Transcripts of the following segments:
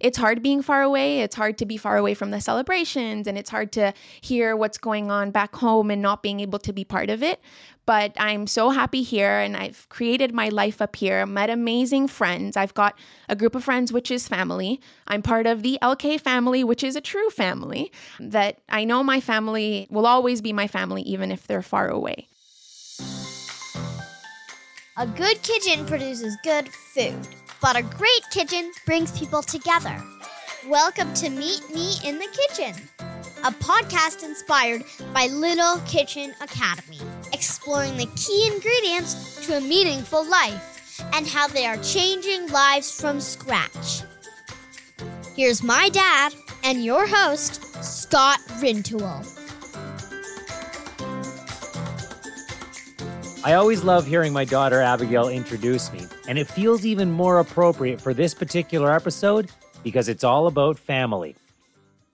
it's hard being far away. It's hard to be far away from the celebrations and it's hard to hear what's going on back home and not being able to be part of it. But I'm so happy here and I've created my life up here, met amazing friends. I've got a group of friends, which is family. I'm part of the LK family, which is a true family that I know my family will always be my family, even if they're far away. A good kitchen produces good food, but a great kitchen brings people together. Welcome to Meet Me in the Kitchen, a podcast inspired by Little Kitchen Academy, exploring the key ingredients to a meaningful life and how they are changing lives from scratch. Here's my dad and your host, Scott Rintoul. I always love hearing my daughter Abigail introduce me, and it feels even more appropriate for this particular episode because it's all about family.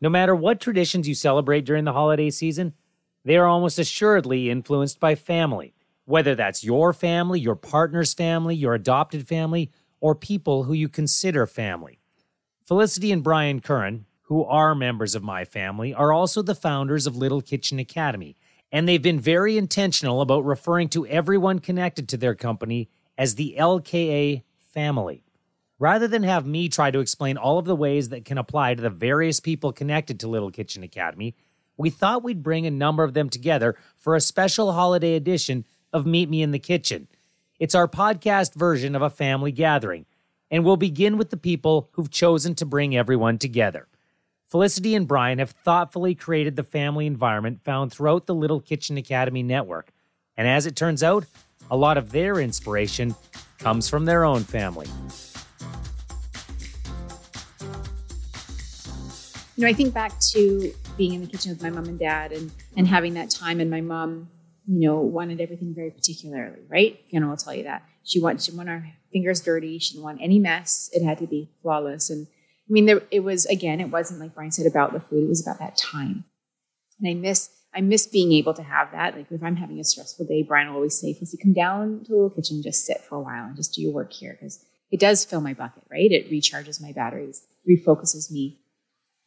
No matter what traditions you celebrate during the holiday season, they are almost assuredly influenced by family, whether that's your family, your partner's family, your adopted family, or people who you consider family. Felicity and Brian Curran, who are members of my family, are also the founders of Little Kitchen Academy and they've been very intentional about referring to everyone connected to their company as the LKA family. Rather than have me try to explain all of the ways that can apply to the various people connected to Little Kitchen Academy, we thought we'd bring a number of them together for a special holiday edition of Meet Me in the Kitchen. It's our podcast version of a family gathering, and we'll begin with the people who've chosen to bring everyone together. Felicity and Brian have thoughtfully created the family environment found throughout the Little Kitchen Academy network. And as it turns out, a lot of their inspiration comes from their own family. You know, I think back to being in the kitchen with my mom and dad and, and having that time, and my mom, you know, wanted everything very particularly, right? Fiona will tell you that. She wanted, she want our fingers dirty. She didn't want any mess. It had to be flawless. And I mean, there, it was again, it wasn't like Brian said about the food. It was about that time, and I miss I miss being able to have that. Like if I'm having a stressful day, Brian will always say, "If you come down to the little kitchen, just sit for a while and just do your work here," because it does fill my bucket, right? It recharges my batteries, refocuses me,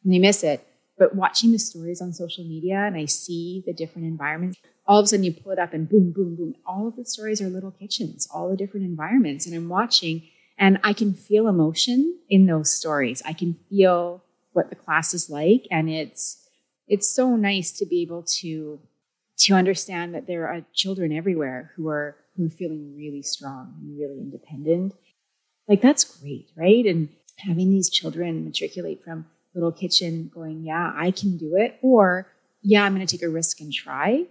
and I miss it. But watching the stories on social media and I see the different environments, all of a sudden you pull it up and boom, boom, boom. All of the stories are little kitchens, all the different environments. And I'm watching and I can feel emotion in those stories. I can feel what the class is like. And it's, it's so nice to be able to, to understand that there are children everywhere who are, who are feeling really strong and really independent. Like that's great, right? And having these children matriculate from little kitchen going, yeah, I can do it. Or, yeah, I'm going to take a risk and try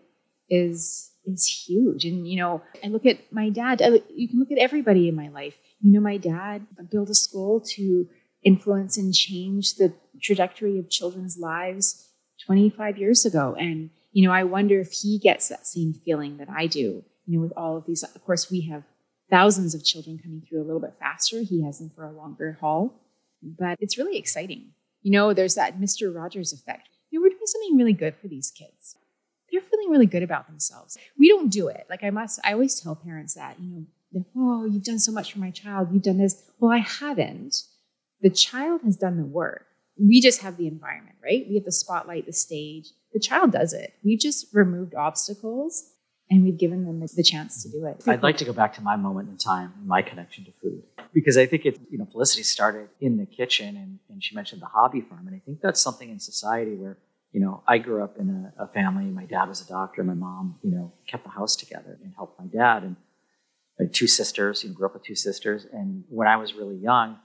is, is huge. And, you know, I look at my dad, you can look at everybody in my life you know, my dad built a school to influence and change the trajectory of children's lives 25 years ago. And, you know, I wonder if he gets that same feeling that I do, you know, with all of these. Of course, we have thousands of children coming through a little bit faster. He has them for a longer haul, but it's really exciting. You know, there's that Mr. Rogers effect. You know, we're doing something really good for these kids. They're feeling really good about themselves. We don't do it. Like I must, I always tell parents that, you know, oh, you've done so much for my child. You've done this. Well, I haven't. The child has done the work. We just have the environment, right? We have the spotlight, the stage. The child does it. We've just removed obstacles and we've given them the chance to do it. I'd like to go back to my moment in time, my connection to food, because I think it, you know, Felicity started in the kitchen and, and she mentioned the hobby farm. And I think that's something in society where, you know, I grew up in a, a family. My dad was a doctor. My mom, you know, kept the house together and helped my dad. And two sisters, you know, grew up with two sisters. And when I was really young,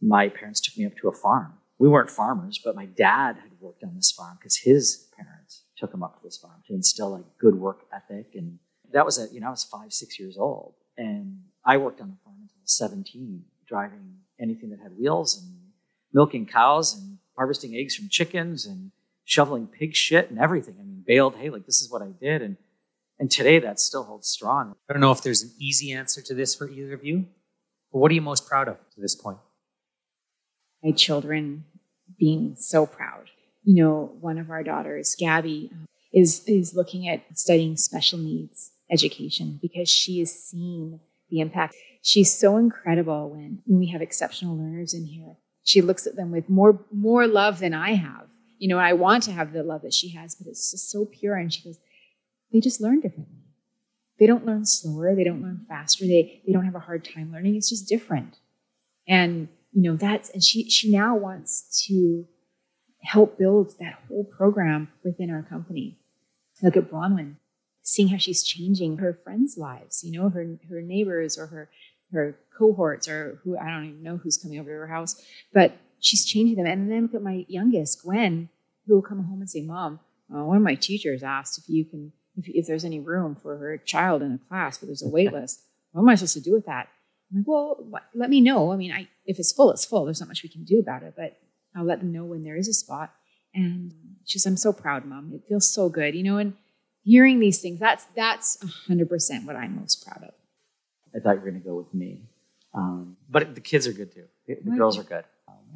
my parents took me up to a farm. We weren't farmers, but my dad had worked on this farm because his parents took him up to this farm to instill like good work ethic. And that was at, you know, I was five, six years old. And I worked on the farm until I was 17, driving anything that had wheels and milking cows and harvesting eggs from chickens and shoveling pig shit and everything. I mean, baled hay, like this is what I did. And and today that still holds strong. I don't know if there's an easy answer to this for either of you, but what are you most proud of to this point? My children being so proud. You know, one of our daughters, Gabby, um, is, is looking at studying special needs education because she has seen the impact. She's so incredible when, when we have exceptional learners in here. she looks at them with more more love than I have. You know, I want to have the love that she has, but it's just so pure. And she goes, they just learn differently. They don't learn slower. They don't learn faster. They they don't have a hard time learning. It's just different. And you know that's and she she now wants to help build that whole program within our company. Look at Bronwyn, seeing how she's changing her friends' lives. You know, her her neighbors or her her cohorts or who I don't even know who's coming over to her house, but she's changing them. And then look at my youngest, Gwen, who will come home and say, "Mom, uh, one of my teachers asked if you can if, if there's any room for her child in a class, but there's a wait list. What am I supposed to do with that? I'm like, well, what, let me know. I mean, I, if it's full, it's full. There's not much we can do about it, but I'll let them know when there is a spot. And she's, I'm so proud, mom. It feels so good, you know, and hearing these things, that's, that's 100% what I'm most proud of. I thought you were going to go with me. Um, but the kids are good too. The, the What? girls are good.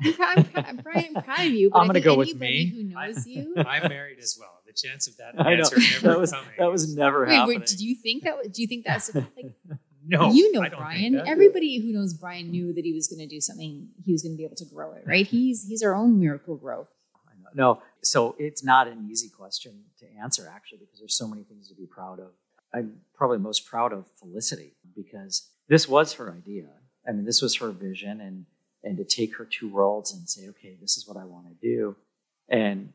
I'm, proud, I'm proud, I'm proud of you. But I'm gonna think go with anybody me. Who knows you? I'm married as well. The chance of that I know answer never that was coming. that was never Wait, happening. wait, did you think that? Do you think that's like no. you know I don't Brian? Everybody who knows Brian knew that he was going to do something. He was going to be able to grow it, right? He's he's our own miracle growth. I know. No, so it's not an easy question to answer actually because there's so many things to be proud of. I'm probably most proud of Felicity because this was her idea. I mean, this was her vision, and and to take her two worlds and say, okay, this is what I want to do, and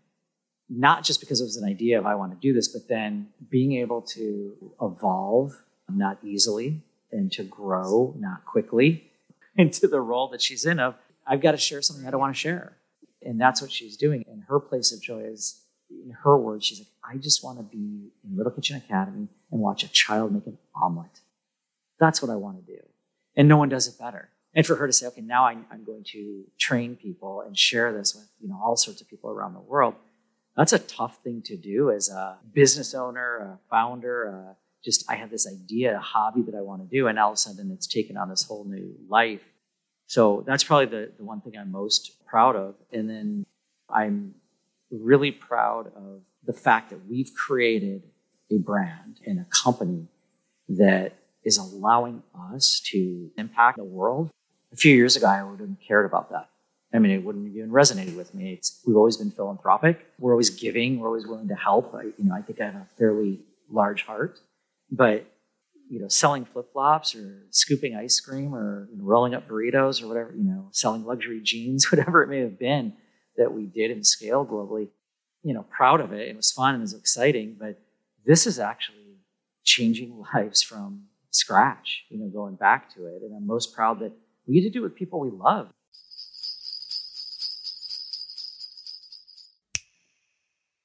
not just because it was an idea of I want to do this, but then being able to evolve not easily and to grow not quickly into the role that she's in of I've got to share something I don't want to share. And that's what she's doing. And her place of joy is, in her words, she's like, I just want to be in Little Kitchen Academy and watch a child make an omelet. That's what I want to do. And no one does it better. And for her to say, okay, now I'm going to train people and share this with, you know, all sorts of people around the world. That's a tough thing to do as a business owner, a founder, uh, just I have this idea, a hobby that I want to do, and all of a sudden it's taken on this whole new life. So that's probably the, the one thing I'm most proud of. And then I'm really proud of the fact that we've created a brand and a company that is allowing us to impact the world. A few years ago, I wouldn't have cared about that. I mean, it wouldn't have even resonated with me. It's, we've always been philanthropic. We're always giving. We're always willing to help. I, you know, I think I have a fairly large heart, but you know, selling flip flops or scooping ice cream or you know, rolling up burritos or whatever, you know, selling luxury jeans, whatever it may have been that we did and scaled globally, you know, proud of it. It was fun and it was exciting, but this is actually changing lives from scratch, you know, going back to it. And I'm most proud that we get to do it with people we love.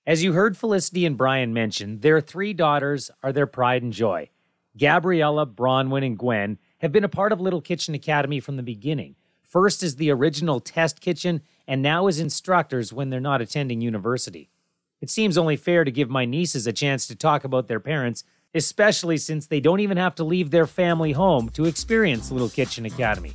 As you heard Felicity and Brian mention, their three daughters are their pride and joy. Gabriella, Bronwyn, and Gwen have been a part of Little Kitchen Academy from the beginning. First as the original test kitchen, and now as instructors when they're not attending university. It seems only fair to give my nieces a chance to talk about their parents, especially since they don't even have to leave their family home to experience Little Kitchen Academy.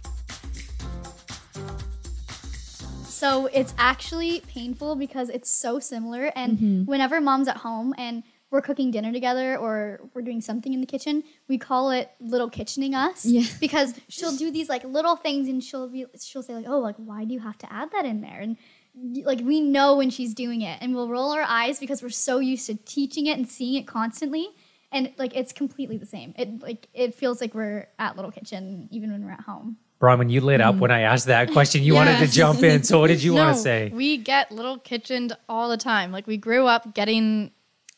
So it's actually painful because it's so similar. And mm-hmm. whenever mom's at home and we're cooking dinner together or we're doing something in the kitchen, we call it little kitchening us. Yeah. Because she'll do these like little things and she'll be she'll say like, "Oh, like why do you have to add that in there?" And like we know when she's doing it and we'll roll our eyes because we're so used to teaching it and seeing it constantly. And like it's completely the same. It like it feels like we're at little kitchen even when we're at home. Brian, when you lit up mm. when I asked that question, you wanted to jump in. So what did you want to say? We get little kitchened all the time. Like we grew up getting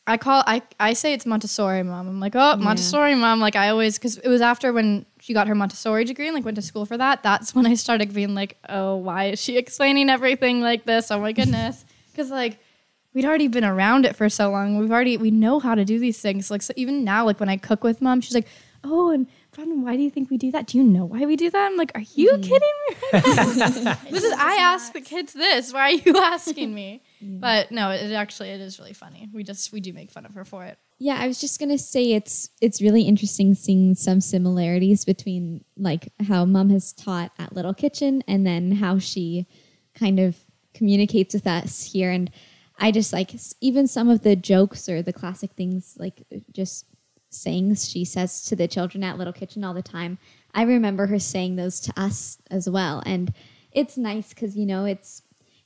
I call I I say it's Montessori mom. I'm like, "Oh, Montessori mom." Like I always cuz it was after when she got her Montessori degree and like went to school for that. That's when I started being like, "Oh, why is she explaining everything like this? Oh my goodness." cuz like we'd already been around it for so long. We've already we know how to do these things. Like so even now like when I cook with mom, she's like, "Oh, and Bronwyn, why do you think we do that? Do you know why we do that?" I'm like, "Are you kidding me?" this is I ask the kids this. Why are you asking me? But no, it actually it is really funny. We just we do make fun of her for it. Yeah, I was just gonna say it's it's really interesting seeing some similarities between like how mom has taught at Little Kitchen and then how she kind of communicates with us here. And I just like even some of the jokes or the classic things like just sayings she says to the children at Little Kitchen all the time. I remember her saying those to us as well. And it's nice because you know it's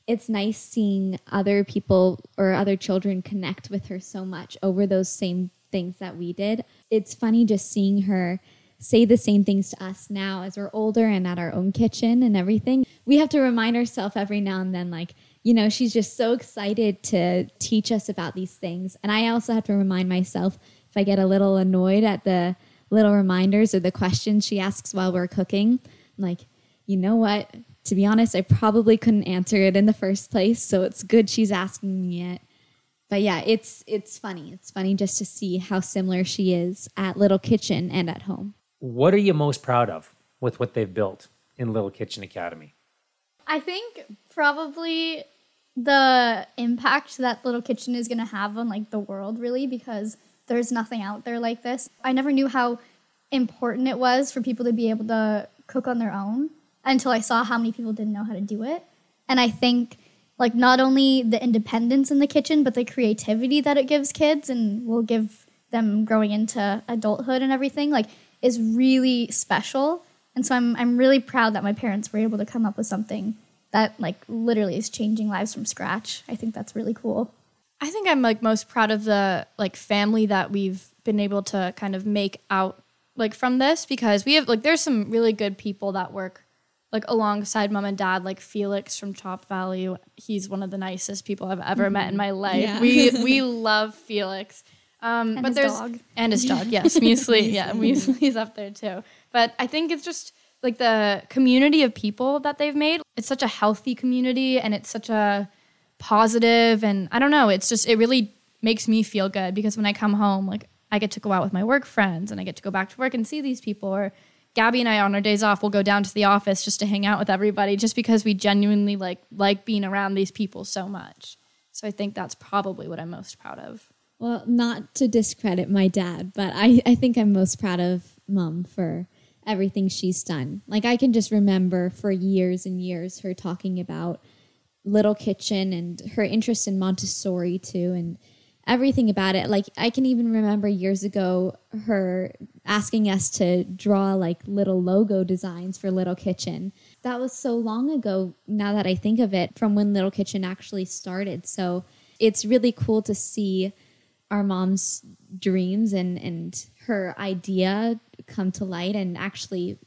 it's nice seeing other people or other children connect with her so much over those same things that we did. It's funny just seeing her say the same things to us now as we're older and at our own kitchen and everything. We have to remind ourselves every now and then, like, you know, she's just so excited to teach us about these things. And I also have to remind myself if I get a little annoyed at the little reminders or the questions she asks while we're cooking, I'm like, you know what? To be honest, I probably couldn't answer it in the first place, so it's good she's asking me it. But yeah, it's it's funny. It's funny just to see how similar she is at Little Kitchen and at home. What are you most proud of with what they've built in Little Kitchen Academy? I think probably the impact that Little Kitchen is going to have on like the world really because there's nothing out there like this. I never knew how important it was for people to be able to cook on their own until I saw how many people didn't know how to do it. And I think like not only the independence in the kitchen, but the creativity that it gives kids and will give them growing into adulthood and everything like is really special. And so I'm I'm really proud that my parents were able to come up with something that like literally is changing lives from scratch. I think that's really cool. I think I'm like most proud of the like family that we've been able to kind of make out like from this because we have like there's some really good people that work like alongside mom and dad like Felix from ChopValue. He's one of the nicest people I've ever met in my life. Yeah. We we love Felix. Um, And but his there's dog. and his dog, yes, Muesli, yeah, Muesli's up there too. But I think it's just like the community of people that they've made. It's such a healthy community, and it's such a positive, and I don't know. It's just it really makes me feel good because when I come home, like I get to go out with my work friends, and I get to go back to work and see these people. Or Gabby and I on our days off will go down to the office just to hang out with everybody, just because we genuinely like like being around these people so much. So I think that's probably what I'm most proud of. Well, not to discredit my dad, but I, I think I'm most proud of mom for everything she's done. Like, I can just remember for years and years her talking about Little Kitchen and her interest in Montessori too, and everything about it. Like, I can even remember years ago her asking us to draw like little logo designs for Little Kitchen. That was so long ago now that I think of it, from when Little Kitchen actually started. So, it's really cool to see our mom's dreams and and her idea come to light and actually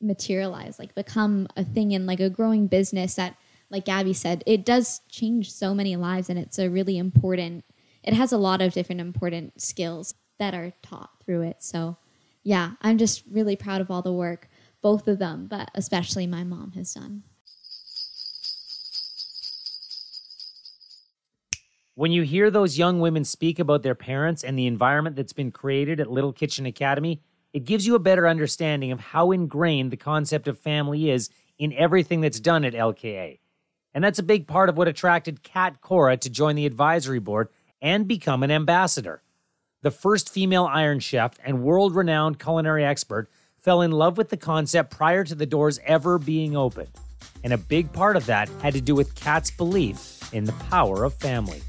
materialize like become a thing in like a growing business that like gabby said it does change so many lives and it's a really important it has a lot of different important skills that are taught through it so yeah i'm just really proud of all the work both of them but especially my mom has done When you hear those young women speak about their parents and the environment that's been created at Little Kitchen Academy, it gives you a better understanding of how ingrained the concept of family is in everything that's done at LKA. And that's a big part of what attracted Cat Cora to join the advisory board and become an ambassador. The first female Iron Chef and world renowned culinary expert fell in love with the concept prior to the doors ever being opened. And a big part of that had to do with Cat's belief in the power of family.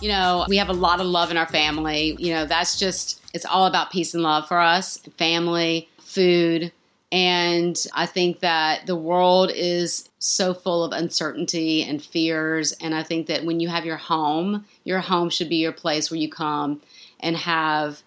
You know, we have a lot of love in our family. You know, that's just, it's all about peace and love for us, family, food. And I think that the world is so full of uncertainty and fears. And I think that when you have your home, your home should be your place where you come and have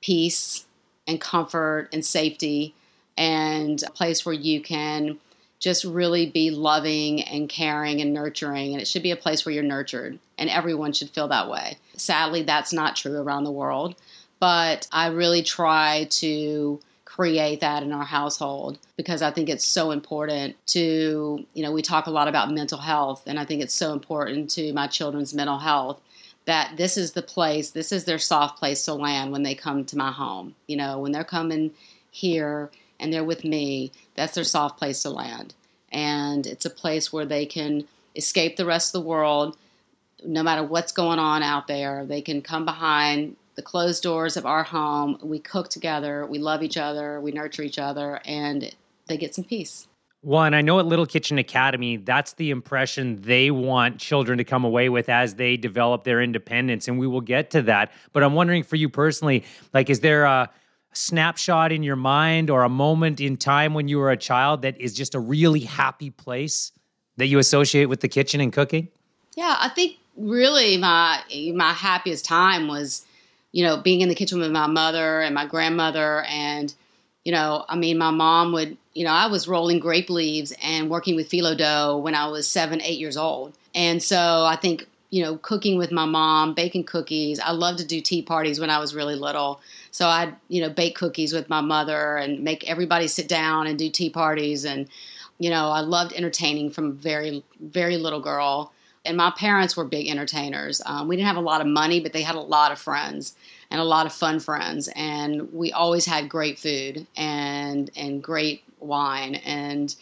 peace and comfort and safety and a place where you can just really be loving and caring and nurturing. And it should be a place where you're nurtured, and everyone should feel that way. Sadly, that's not true around the world, but I really try to create that in our household because I think it's so important to, you know, we talk a lot about mental health, and I think it's so important to my children's mental health that this is the place, this is their soft place to land when they come to my home. You know, when they're coming here and they're with me, that's their soft place to land. And it's a place where they can escape the rest of the world, no matter what's going on out there. They can come behind the closed doors of our home. We cook together, we love each other, we nurture each other, and they get some peace. Well, and I know at Little Kitchen Academy, that's the impression they want children to come away with as they develop their independence. And we will get to that. But I'm wondering for you personally, like, is there a, snapshot in your mind or a moment in time when you were a child that is just a really happy place that you associate with the kitchen and cooking? Yeah, I think really my my happiest time was, you know, being in the kitchen with my mother and my grandmother and you know, I mean my mom would, you know, I was rolling grape leaves and working with phyllo dough when I was 7, 8 years old. And so I think, you know, cooking with my mom, baking cookies. I loved to do tea parties when I was really little. So I'd, you know, bake cookies with my mother and make everybody sit down and do tea parties and you know, I loved entertaining from very, very little girl. And my parents were big entertainers. Um, we didn't have a lot of money, but they had a lot of friends and a lot of fun friends. And we always had great food and and great wine and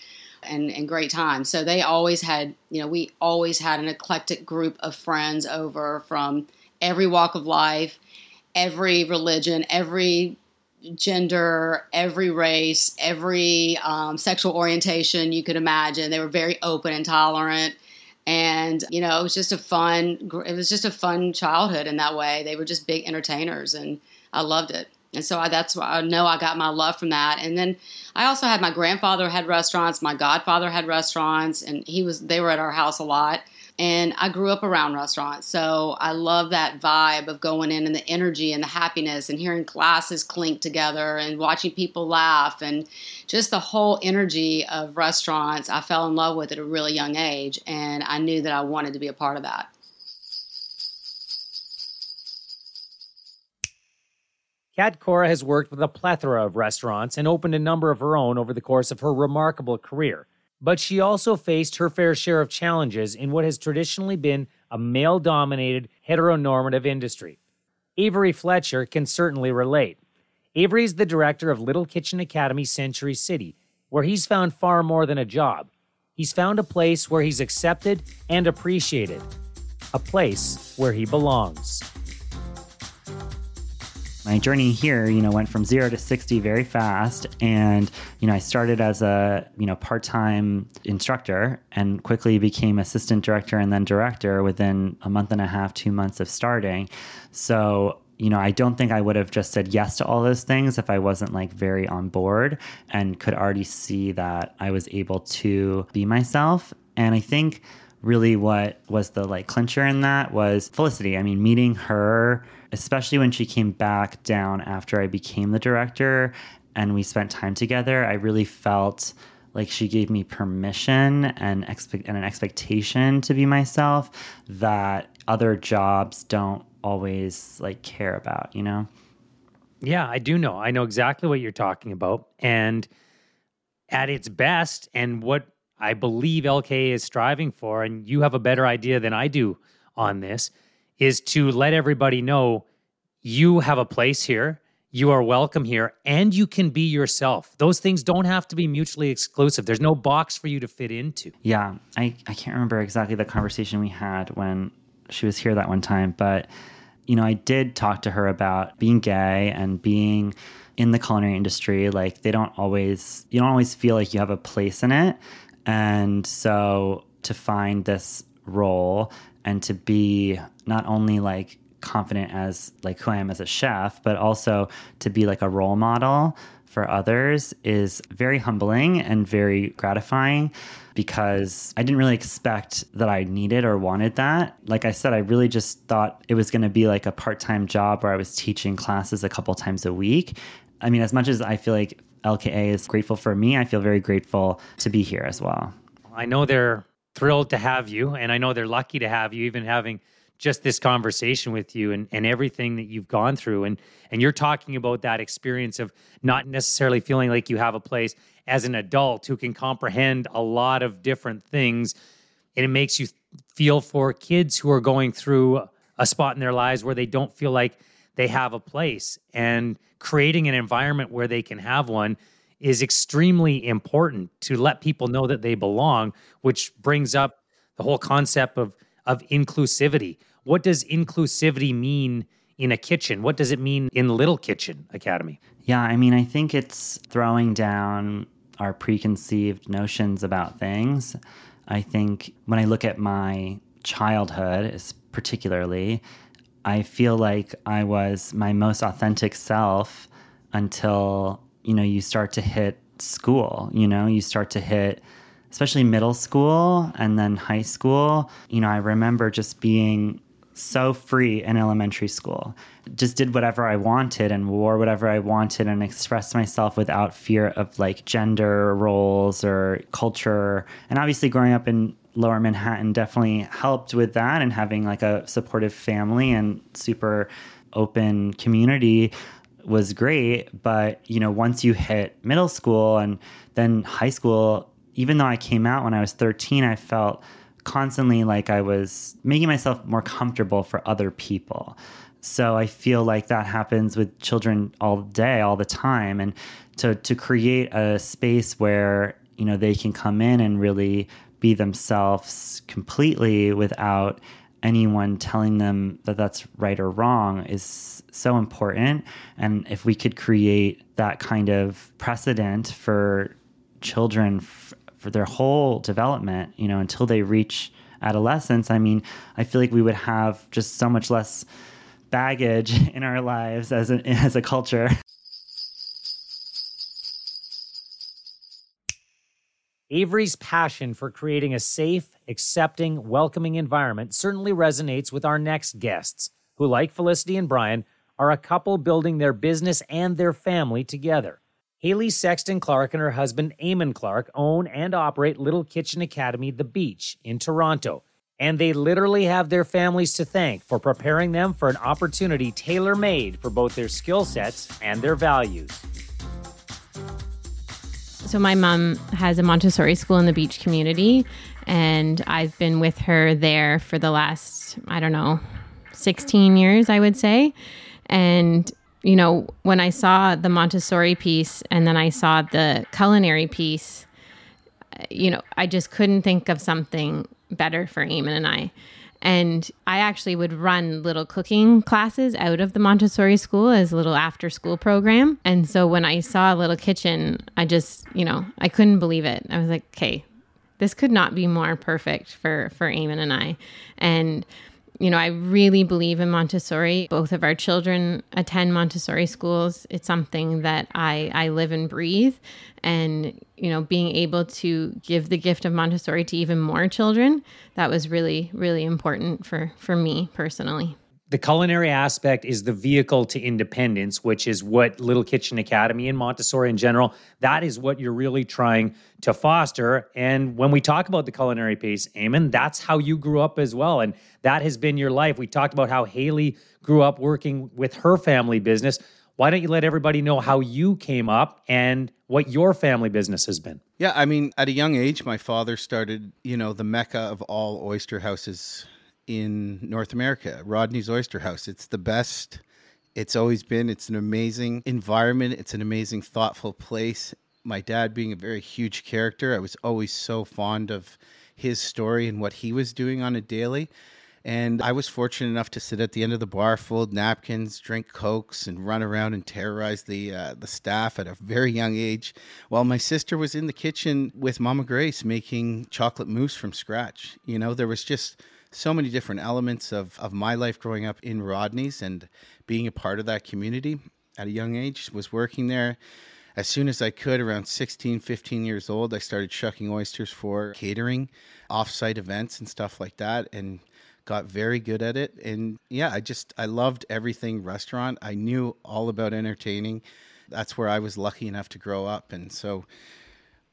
and, and great time. So they always had, you know, we always had an eclectic group of friends over from every walk of life, every religion, every gender, every race, every um, sexual orientation you could imagine. They were very open and tolerant. And, you know, it was just a fun, it was just a fun childhood in that way. They were just big entertainers and I loved it. And so I, that's why I know I got my love from that. And then I also had my grandfather had restaurants, my godfather had restaurants, and he was, they were at our house a lot. And I grew up around restaurants. So I love that vibe of going in and the energy and the happiness and hearing glasses clink together and watching people laugh and just the whole energy of restaurants. I fell in love with at a really young age. And I knew that I wanted to be a part of that. Cat Cora has worked with a plethora of restaurants and opened a number of her own over the course of her remarkable career but she also faced her fair share of challenges in what has traditionally been a male dominated, heteronormative industry. Avery Fletcher can certainly relate. Avery is the director of Little Kitchen Academy Century City, where he's found far more than a job. He's found a place where he's accepted and appreciated, a place where he belongs my journey here, you know, went from zero to 60 very fast. And, you know, I started as a, you know, part time instructor and quickly became assistant director and then director within a month and a half, two months of starting. So, you know, I don't think I would have just said yes to all those things if I wasn't like very on board and could already see that I was able to be myself. And I think really what was the like clincher in that was Felicity. I mean, meeting her especially when she came back down after I became the director and we spent time together, I really felt like she gave me permission and, expect and an expectation to be myself that other jobs don't always like care about, you know? Yeah, I do know. I know exactly what you're talking about. And at its best, and what I believe LKA is striving for, and you have a better idea than I do on this, is to let everybody know you have a place here. You are welcome here and you can be yourself. Those things don't have to be mutually exclusive. There's no box for you to fit into. Yeah. I, I can't remember exactly the conversation we had when she was here that one time, but you know, I did talk to her about being gay and being in the culinary industry. Like they don't always you don't always feel like you have a place in it. And so to find this role and to be not only like confident as like who I am as a chef, but also to be like a role model for others is very humbling and very gratifying because I didn't really expect that I needed or wanted that. Like I said, I really just thought it was going to be like a part time job where I was teaching classes a couple times a week. I mean, as much as I feel like LKA is grateful for me, I feel very grateful to be here as well. I know they're thrilled to have you, and I know they're lucky to have you, even having just this conversation with you and, and everything that you've gone through. And and you're talking about that experience of not necessarily feeling like you have a place as an adult who can comprehend a lot of different things. And it makes you feel for kids who are going through a spot in their lives where they don't feel like they have a place. And creating an environment where they can have one is extremely important to let people know that they belong, which brings up the whole concept of of inclusivity. What does inclusivity mean in a kitchen? What does it mean in Little Kitchen Academy? Yeah, I mean, I think it's throwing down our preconceived notions about things. I think when I look at my childhood, particularly, I feel like I was my most authentic self until, you know, you start to hit school, you know, you start to hit especially middle school and then high school. You know, I remember just being so free in elementary school. Just did whatever I wanted and wore whatever I wanted and expressed myself without fear of like gender roles or culture. And obviously, growing up in lower Manhattan definitely helped with that and having like a supportive family and super open community was great. But, you know, once you hit middle school and then high school, even though I came out when I was 13, I felt constantly like I was making myself more comfortable for other people. So I feel like that happens with children all day, all the time. And to, to create a space where, you know, they can come in and really be themselves completely without anyone telling them that that's right or wrong is so important. And if we could create that kind of precedent for children f- for their whole development, you know, until they reach adolescence, I mean, I feel like we would have just so much less baggage in our lives as a, as a culture. Avery's passion for creating a safe, accepting, welcoming environment certainly resonates with our next guests, who, like Felicity and Brian, are a couple building their business and their family together. Haley Sexton Clark and her husband, Eamon Clark, own and operate Little Kitchen Academy The Beach in Toronto. And they literally have their families to thank for preparing them for an opportunity tailor made for both their skill sets and their values. So, my mom has a Montessori school in the beach community, and I've been with her there for the last, I don't know, 16 years, I would say. And you know, when I saw the Montessori piece and then I saw the culinary piece, you know, I just couldn't think of something better for Eamon and I. And I actually would run little cooking classes out of the Montessori school as a little after school program. And so when I saw a Little Kitchen, I just, you know, I couldn't believe it. I was like, okay, this could not be more perfect for for Eamon and I. And you know, I really believe in Montessori. Both of our children attend Montessori schools. It's something that I, I live and breathe. And, you know, being able to give the gift of Montessori to even more children, that was really, really important for, for me personally the culinary aspect is the vehicle to independence, which is what Little Kitchen Academy and Montessori in general, that is what you're really trying to foster. And when we talk about the culinary piece, Eamon, that's how you grew up as well. And that has been your life. We talked about how Haley grew up working with her family business. Why don't you let everybody know how you came up and what your family business has been? Yeah, I mean, at a young age, my father started, you know, the mecca of all oyster houses in North America, Rodney's Oyster House. It's the best it's always been. It's an amazing environment, it's an amazing, thoughtful place. My dad being a very huge character, I was always so fond of his story and what he was doing on a daily. And I was fortunate enough to sit at the end of the bar, fold napkins, drink cokes, and run around and terrorize the uh, the staff at a very young age, while my sister was in the kitchen with Mama Grace making chocolate mousse from scratch. You know, there was just so many different elements of, of my life growing up in Rodney's and being a part of that community at a young age, was working there. As soon as I could, around 16, 15 years old, I started shucking oysters for catering, offsite events, and stuff like that. And got very good at it. And yeah, I just, I loved everything restaurant. I knew all about entertaining. That's where I was lucky enough to grow up. And so,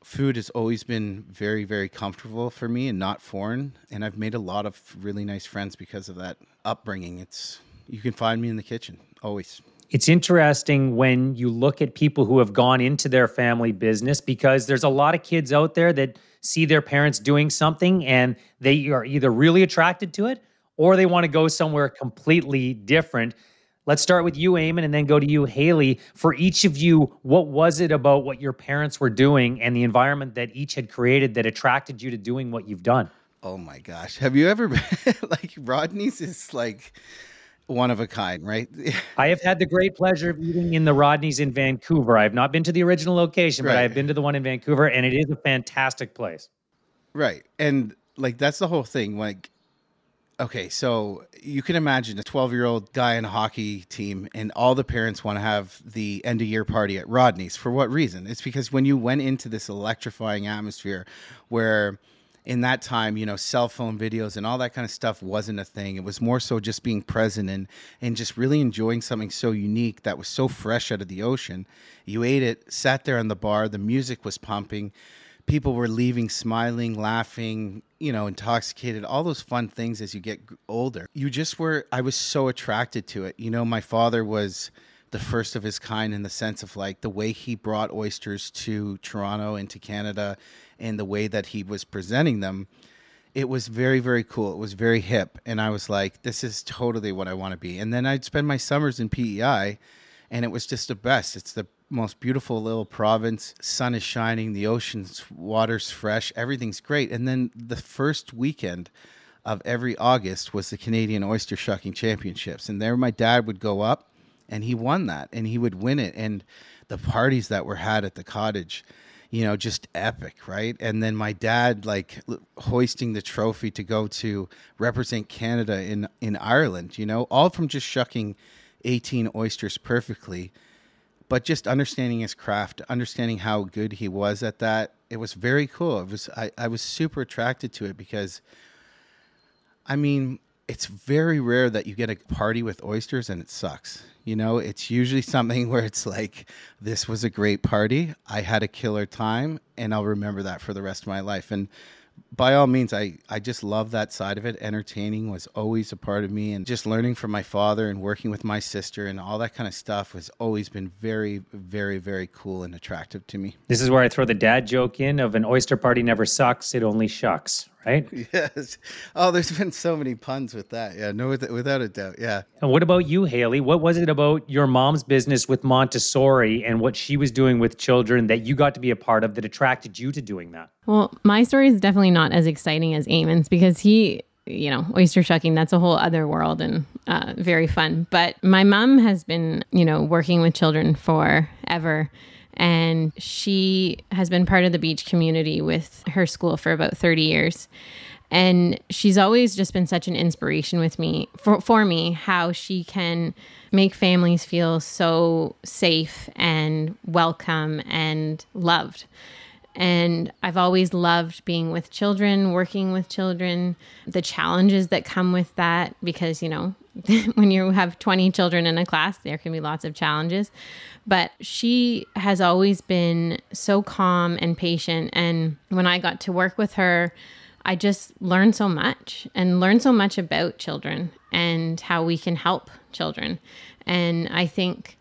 food has always been very very comfortable for me and not foreign. And i've made a lot of really nice friends because of that upbringing. It's you can find me in the kitchen always. It's interesting when you look at people who have gone into their family business because there's a lot of kids out there that see their parents doing something and they are either really attracted to it or they want to go somewhere completely different Let's start with you, Eamon, and then go to you, Haley. For each of you, what was it about what your parents were doing and the environment that each had created that attracted you to doing what you've done? Oh my gosh. Have you ever been like Rodney's is like one of a kind, right? I have had the great pleasure of eating in the Rodney's in Vancouver. I have not been to the original location, right. but I have been to the one in Vancouver, and it is a fantastic place. Right. And like that's the whole thing. Like Okay, so you can imagine a 12 year old guy in a hockey team, and all the parents want to have the end of year party at Rodney's. For what reason? It's because when you went into this electrifying atmosphere where in that time, you know, cell phone videos and all that kind of stuff wasn't a thing. It was more so just being present and and just really enjoying something so unique that was so fresh out of the ocean. You ate it, sat there on the bar, the music was pumping, people were leaving smiling, laughing, you know, intoxicated, all those fun things as you get older. You just were I was so attracted to it. You know, my father was the first of his kind in the sense of like the way he brought oysters to Toronto and to Canada and the way that he was presenting them. It was very, very cool. It was very hip. And I was like, this is totally what I want to be. And then I'd spend my summers in PEI and it was just the best. It's the most beautiful little province. Sun is shining, the ocean's water's fresh, everything's great. And then the first weekend of every August was the Canadian Oyster Shucking Championships. And there my dad would go up and he won that and he would win it. And the parties that were had at the cottage, you know, just epic, right? And then my dad like hoisting the trophy to go to represent Canada in in Ireland, you know, all from just shucking 18 oysters perfectly but just understanding his craft, understanding how good he was at that, it was very cool. It was I, I was super attracted to it because I mean, it's very rare that you get a party with oysters and it sucks. You know, it's usually something where it's like, this was a great party. I had a killer time and I'll remember that for the rest of my life. And by all means, I, I just love that side of it. Entertaining was always a part of me, and just learning from my father and working with my sister and all that kind of stuff has always been very, very, very cool and attractive to me. This is where I throw the dad joke in of an oyster party never sucks, it only shucks, right? Yes. Oh, there's been so many puns with that. Yeah, no, with- without a doubt. Yeah. And what about you, Haley? What was it about your mom's business with Montessori and what she was doing with children that you got to be a part of that attracted you to doing that? Well, my story is definitely not as exciting as Eamon's because he, you know, oyster shucking, that's a whole other world and uh, very fun. But my mom has been, you know, working with children forever. And she has been part of the beach community with her school for about 30 years. And she's always just been such an inspiration with me for, for me, how she can make families feel so safe and welcome and loved. And I've always loved being with children, working with children, the challenges that come with that, because, you know, when you have 20 children in a class, there can be lots of challenges. But she has always been so calm and patient. And when I got to work with her, I just learned so much and learned so much about children and how we can help children. And I think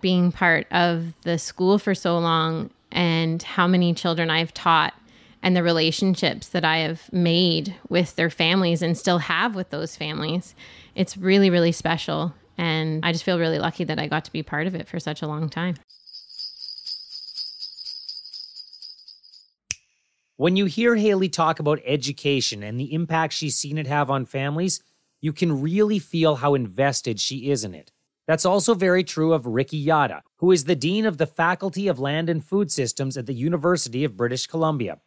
being part of the school for so long and how many children I've taught and the relationships that I have made with their families and still have with those families, it's really, really special. And I just feel really lucky that I got to be part of it for such a long time. When you hear Haley talk about education and the impact she's seen it have on families, you can really feel how invested she is in it. That's also very true of Rickey Yada, who is the Dean of the Faculty of Land and Food Systems at the University of British Columbia.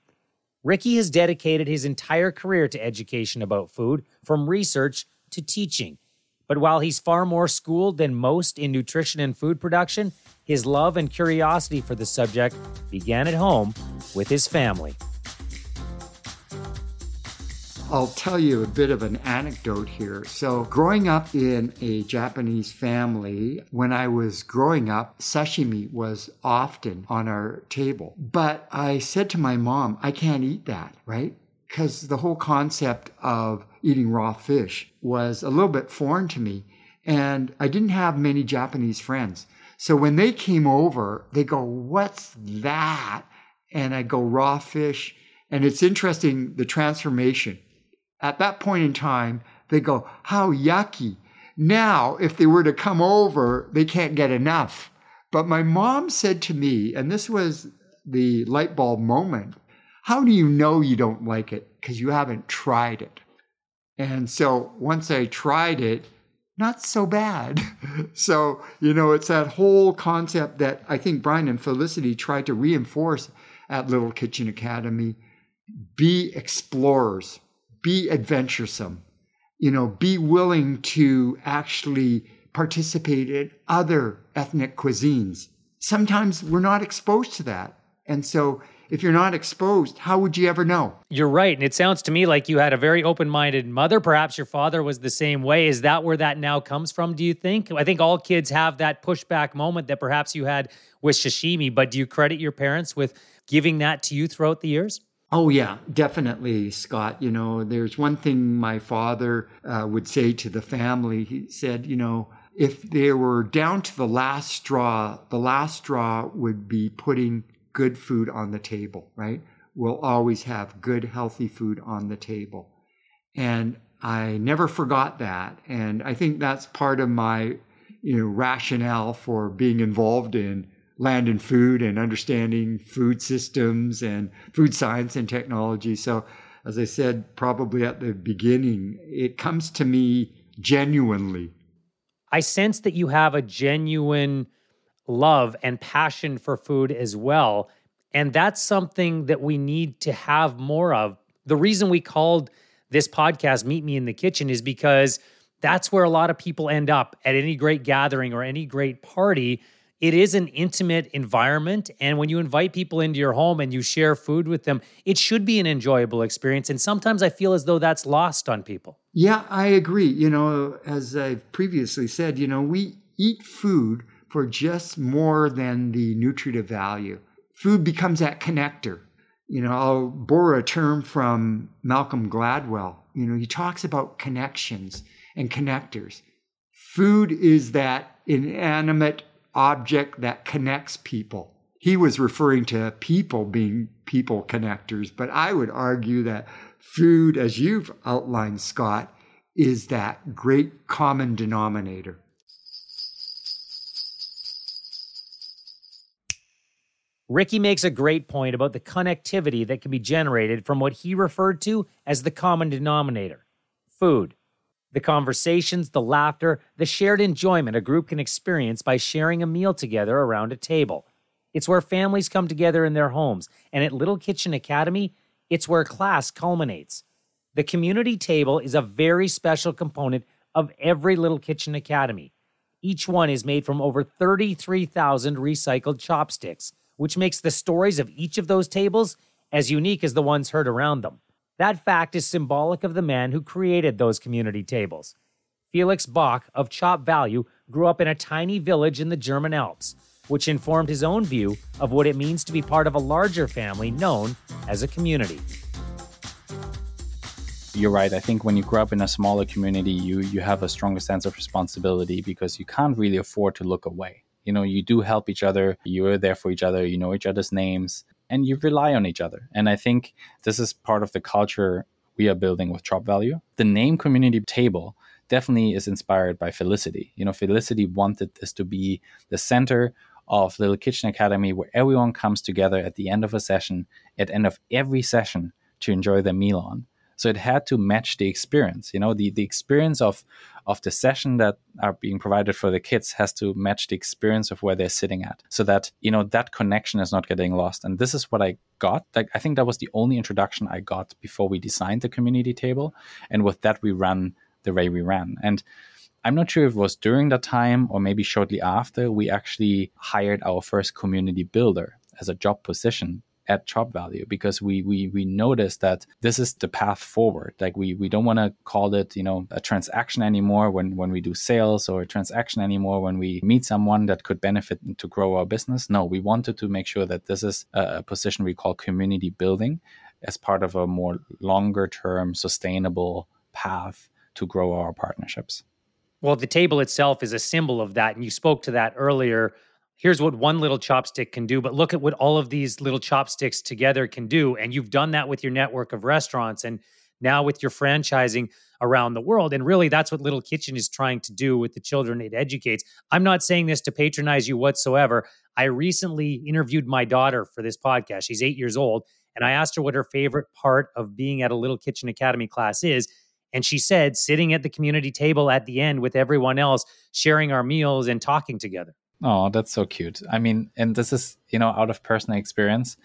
Rickey has dedicated his entire career to education about food, from research to teaching. But while he's far more schooled than most in nutrition and food production, his love and curiosity for the subject began at home with his family. I'll tell you a bit of an anecdote here. So, growing up in a Japanese family, when I was growing up, sashimi was often on our table. But I said to my mom, I can't eat that, right? Because the whole concept of eating raw fish was a little bit foreign to me. And I didn't have many Japanese friends. So when they came over, they go, What's that? And I go, Raw fish. And it's interesting the transformation at that point in time, they go, How yucky. Now, if they were to come over, they can't get enough. But my mom said to me, and this was the light bulb moment, How do you know you don't like it? Because you haven't tried it. And so once I tried it, not so bad. so, you know, it's that whole concept that I think Brian and Felicity tried to reinforce at Little Kitchen Academy be explorers be adventuresome you know, be willing to actually participate in other ethnic cuisines. Sometimes we're not exposed to that. And so if you're not exposed, how would you ever know? You're right. And it sounds to me like you had a very open minded mother. Perhaps your father was the same way. Is that where that now comes from, do you think? I think all kids have that pushback moment that perhaps you had with sashimi, but do you credit your parents with giving that to you throughout the years? Oh, yeah, definitely, Scott. You know, there's one thing my father uh, would say to the family. He said, you know, if they were down to the last straw, the last straw would be putting good food on the table, right? We'll always have good, healthy food on the table. And I never forgot that. And I think that's part of my, you know, rationale for being involved in land and food and understanding food systems and food science and technology. So, as I said, probably at the beginning, it comes to me genuinely. I sense that you have a genuine love and passion for food as well. And that's something that we need to have more of. The reason we called this podcast Meet Me in the Kitchen is because that's where a lot of people end up at any great gathering or any great party it is an intimate environment. And when you invite people into your home and you share food with them, it should be an enjoyable experience. And sometimes I feel as though that's lost on people. Yeah, I agree. You know, as I've previously said, you know, we eat food for just more than the nutritive value. Food becomes that connector. You know, I'll borrow a term from Malcolm Gladwell. You know, he talks about connections and connectors. Food is that inanimate object that connects people. He was referring to people being people connectors, but I would argue that food, as you've outlined, Scott, is that great common denominator. Rickey makes a great point about the connectivity that can be generated from what he referred to as the common denominator food the conversations, the laughter, the shared enjoyment a group can experience by sharing a meal together around a table. It's where families come together in their homes, and at Little Kitchen Academy, it's where class culminates. The community table is a very special component of every Little Kitchen Academy. Each one is made from over 33,000 recycled chopsticks, which makes the stories of each of those tables as unique as the ones heard around them. That fact is symbolic of the man who created those community tables. Felix Böck of ChopValue grew up in a tiny village in the German Alps, which informed his own view of what it means to be part of a larger family known as a community. You're right. I think when you grow up in a smaller community, you you have a stronger sense of responsibility because you can't really afford to look away. You know, you do help each other, you're there for each other, you know each other's names, and you rely on each other. And I think this is part of the culture we are building with ChopValue. The name Community Table definitely is inspired by Felicity. You know, Felicity wanted this to be the center of Little Kitchen Academy where everyone comes together at the end of a session, at end of every session to enjoy their meal on. So it had to match the experience. You know, the, the experience of of the session that are being provided for the kids has to match the experience of where they're sitting at so that you know that connection is not getting lost. And this is what i got. Like i think that was the only introduction i got before we designed the community table. And with that we ran the way we ran. And i'm not sure if it was during that time or maybe shortly after we actually hired our first community builder as a job position at ChopValue because we we we noticed that this is the path forward. Like we we don't want to call it you know a transaction anymore when when we do sales or a transaction anymore when we meet someone that could benefit to grow our business. No, we wanted to make sure that this is a, a position we call community building as part of a more longer term sustainable path to grow our partnerships. Well, the table itself is a symbol of that. And you spoke to that earlier here's what one little chopstick can do, but look at what all of these little chopsticks together can do. And you've done that with your network of restaurants and now with your franchising around the world. And really, that's what Little Kitchen is trying to do with the children it educates. I'm not saying this to patronize you whatsoever. I recently interviewed my daughter for this podcast. She's eight years old. And I asked her what her favorite part of being at a Little Kitchen Academy class is. And she said, sitting at the community table at the end with everyone else, sharing our meals and talking together. Oh, that's so cute. I mean, and this is, you know, out of personal experience.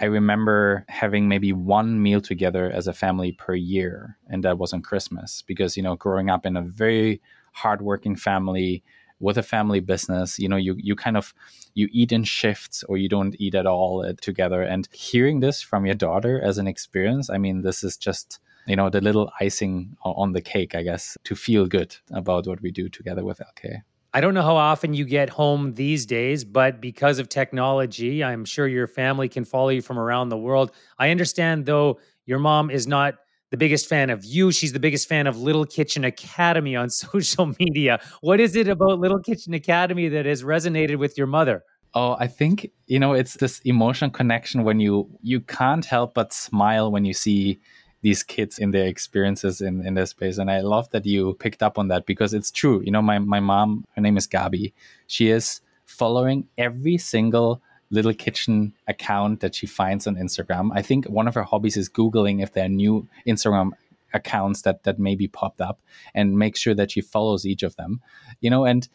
I remember having maybe one meal together as a family per year, and that was on Christmas because, you know, growing up in a very hardworking family with a family business, you know, you you kind of you eat in shifts or you don't eat at all uh, together. And hearing this from your daughter as an experience, I mean, this is just you know the little icing on the cake, I guess, to feel good about what we do together with LK. I don't know how often you get home these days, but because of technology, I'm sure your family can follow you from around the world. I understand, though, your mom is not the biggest fan of you. She's the biggest fan of Little Kitchen Academy on social media. What is it about Little Kitchen Academy that has resonated with your mother? Oh, I think you know it's this emotional connection when you you can't help but smile when you see these kids in their experiences in, in this space. And I love that you picked up on that because it's true. You know, my, my mom, her name is Gabi. She is following every single little kitchen account that she finds on Instagram. I think one of her hobbies is Googling if there are new Instagram accounts that that maybe popped up and make sure that she follows each of them. You know, and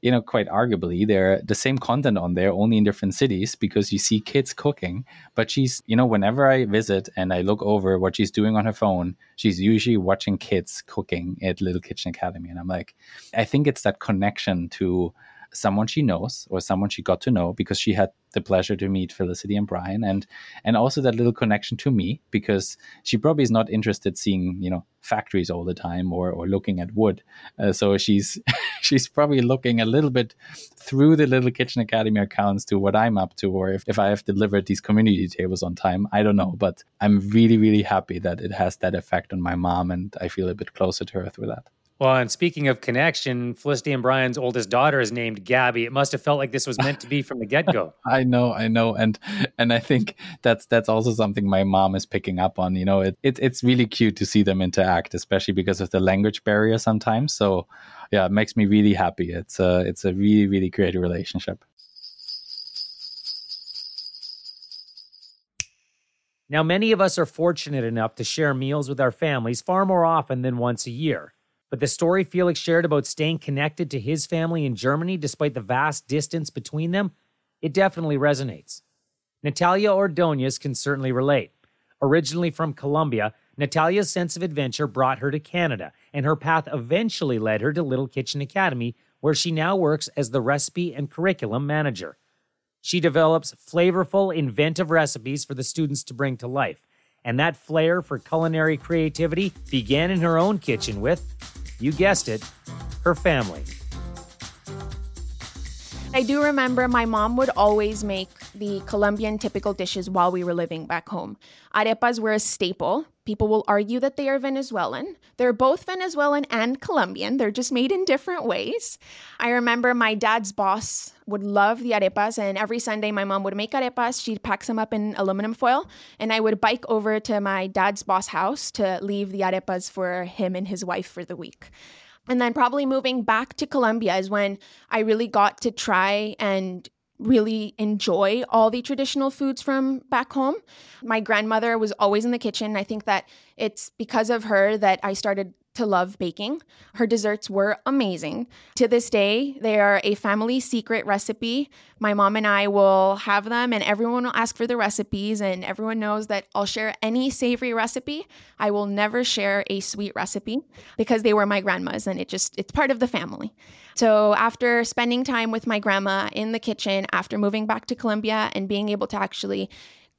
you know, quite arguably, they're the same content on there, only in different cities because you see kids cooking. But she's, you know, whenever I visit and I look over what she's doing on her phone, she's usually watching kids cooking at Little Kitchen Academy. And I'm like, I think it's that connection to someone she knows or someone she got to know because she had the pleasure to meet Felicity and Brian and and also that little connection to me because she probably is not interested seeing you know factories all the time or or looking at wood. Uh, so she's she's probably looking a little bit through the little kitchen academy accounts to what I'm up to or if, if I have delivered these community tables on time I don't know. But I'm really really happy that it has that effect on my mom and I feel a bit closer to her through that well, and speaking of connection, Felicity and Brian's oldest daughter is named Gabby. It must have felt like this was meant to be from the get go. I know, I know, and and I think that's that's also something my mom is picking up on. You know, it, it it's really cute to see them interact, especially because of the language barrier sometimes. So, yeah, it makes me really happy. It's a it's a really really great relationship. Now, many of us are fortunate enough to share meals with our families far more often than once a year. But the story Felix shared about staying connected to his family in Germany despite the vast distance between them, it definitely resonates. Natalia Ordonez can certainly relate. Originally from Colombia, Natalia's sense of adventure brought her to Canada, and her path eventually led her to Little Kitchen Academy, where she now works as the recipe and curriculum manager. She develops flavorful, inventive recipes for the students to bring to life. And that flair for culinary creativity began in her own kitchen with you guessed it, her family. I do remember my mom would always make the Colombian typical dishes while we were living back home. Arepas were a staple. People will argue that they are Venezuelan. They're both Venezuelan and Colombian. They're just made in different ways. I remember my dad's boss would love the arepas, and every Sunday my mom would make arepas. She'd pack them up in aluminum foil, and I would bike over to my dad's boss house to leave the arepas for him and his wife for the week. And then probably moving back to Colombia is when I really got to try and really enjoy all the traditional foods from back home. My grandmother was always in the kitchen. I think that it's because of her that I started to love baking. Her desserts were amazing. To this day, they are a family secret recipe. My mom and I will have them, and everyone will ask for the recipes, and everyone knows that I'll share any savory recipe. I will never share a sweet recipe because they were my grandma's, and it just, it's part of the family. So, after spending time with my grandma in the kitchen, after moving back to Colombia and being able to actually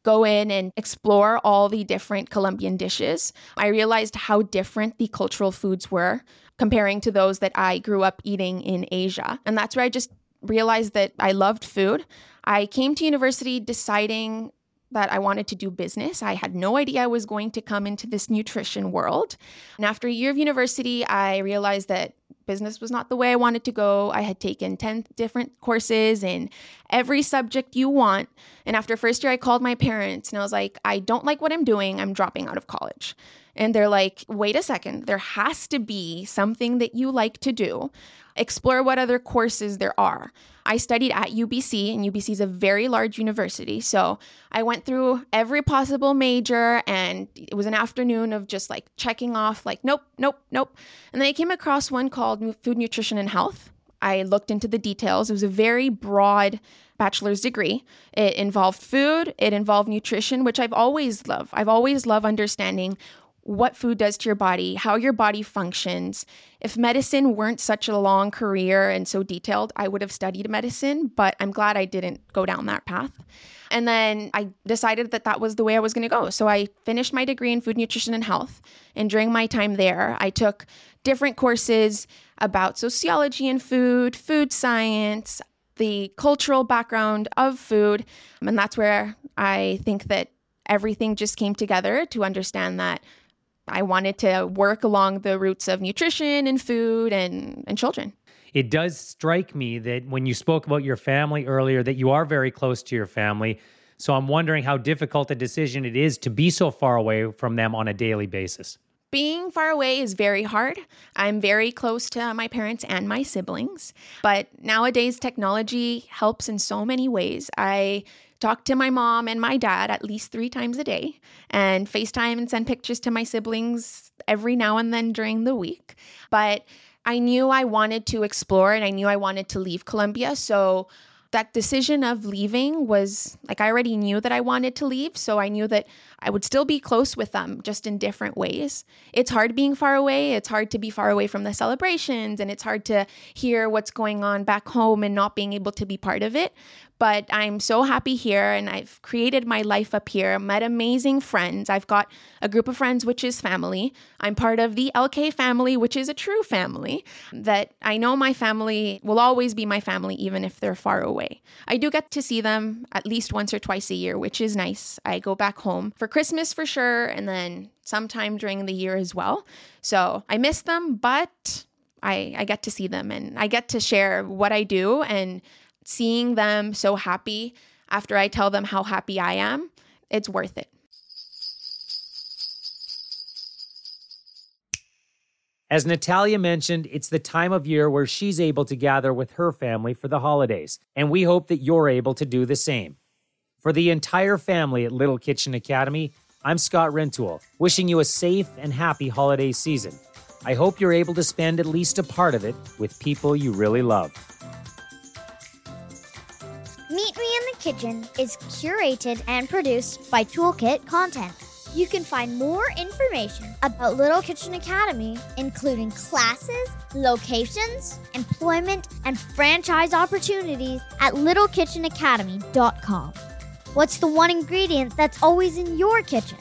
go in and explore all the different Colombian dishes, I realized how different the cultural foods were comparing to those that I grew up eating in Asia. And that's where I just realized that I loved food. I came to university deciding that I wanted to do business. I had no idea I was going to come into this nutrition world. And after a year of university, I realized that business was not the way I wanted to go. I had taken 10 different courses in every subject you want. And after first year, I called my parents and I was like, I don't like what I'm doing. I'm dropping out of college. And they're like, wait a second, there has to be something that you like to do. Explore what other courses there are. I studied at UBC, and UBC is a very large university. So I went through every possible major, and it was an afternoon of just like checking off, like, nope, nope, nope. And then I came across one called Food Nutrition and Health. I looked into the details. It was a very broad bachelor's degree. It involved food, it involved nutrition, which I've always loved. I've always loved understanding what food does to your body, how your body functions. If medicine weren't such a long career and so detailed, I would have studied medicine, but I'm glad I didn't go down that path. And then I decided that that was the way I was going to go. So I finished my degree in food nutrition and health. And during my time there, I took different courses about sociology and food, food science, the cultural background of food. And that's where I think that everything just came together to understand that I wanted to work along the roots of nutrition and food and, and children. It does strike me that when you spoke about your family earlier, that you are very close to your family. So I'm wondering how difficult a decision it is to be so far away from them on a daily basis. Being far away is very hard. I'm very close to my parents and my siblings, but nowadays technology helps in so many ways. I talk to my mom and my dad at least three times a day and FaceTime and send pictures to my siblings every now and then during the week. But I knew I wanted to explore and I knew I wanted to leave Colombia. So that decision of leaving was like I already knew that I wanted to leave. So I knew that I would still be close with them, just in different ways. It's hard being far away. It's hard to be far away from the celebrations and it's hard to hear what's going on back home and not being able to be part of it but I'm so happy here and I've created my life up here. met amazing friends. I've got a group of friends, which is family. I'm part of the LK family, which is a true family that I know my family will always be my family, even if they're far away. I do get to see them at least once or twice a year, which is nice. I go back home for Christmas for sure, and then sometime during the year as well. So I miss them, but I, I get to see them and I get to share what I do and seeing them so happy after I tell them how happy I am, it's worth it. As Natalia mentioned, it's the time of year where she's able to gather with her family for the holidays, and we hope that you're able to do the same. For the entire family at Little Kitchen Academy, I'm Scott Rintoul, wishing you a safe and happy holiday season. I hope you're able to spend at least a part of it with people you really love. Meet Me in the Kitchen is curated and produced by Toolkit Content. You can find more information about Little Kitchen Academy, including classes, locations, employment, and franchise opportunities at littlekitchenacademy.com. What's the one ingredient that's always in your kitchen?